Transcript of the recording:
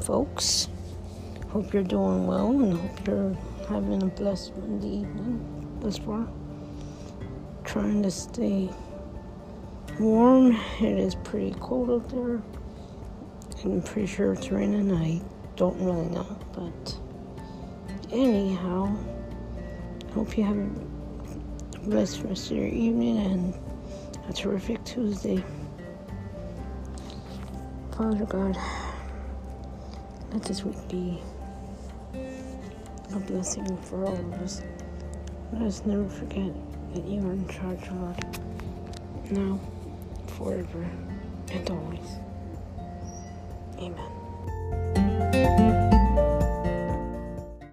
folks. Hope you're doing well and hope you're having a blessed Monday evening thus far. Trying to stay warm. It is pretty cold out there. I'm pretty sure it's raining. I don't really know, but anyhow, hope you have a blessed rest of your evening and a terrific Tuesday. Father God, let this week be a blessing for all of us. Let us never forget that you are in charge, Lord, now, forever, and always. Amen.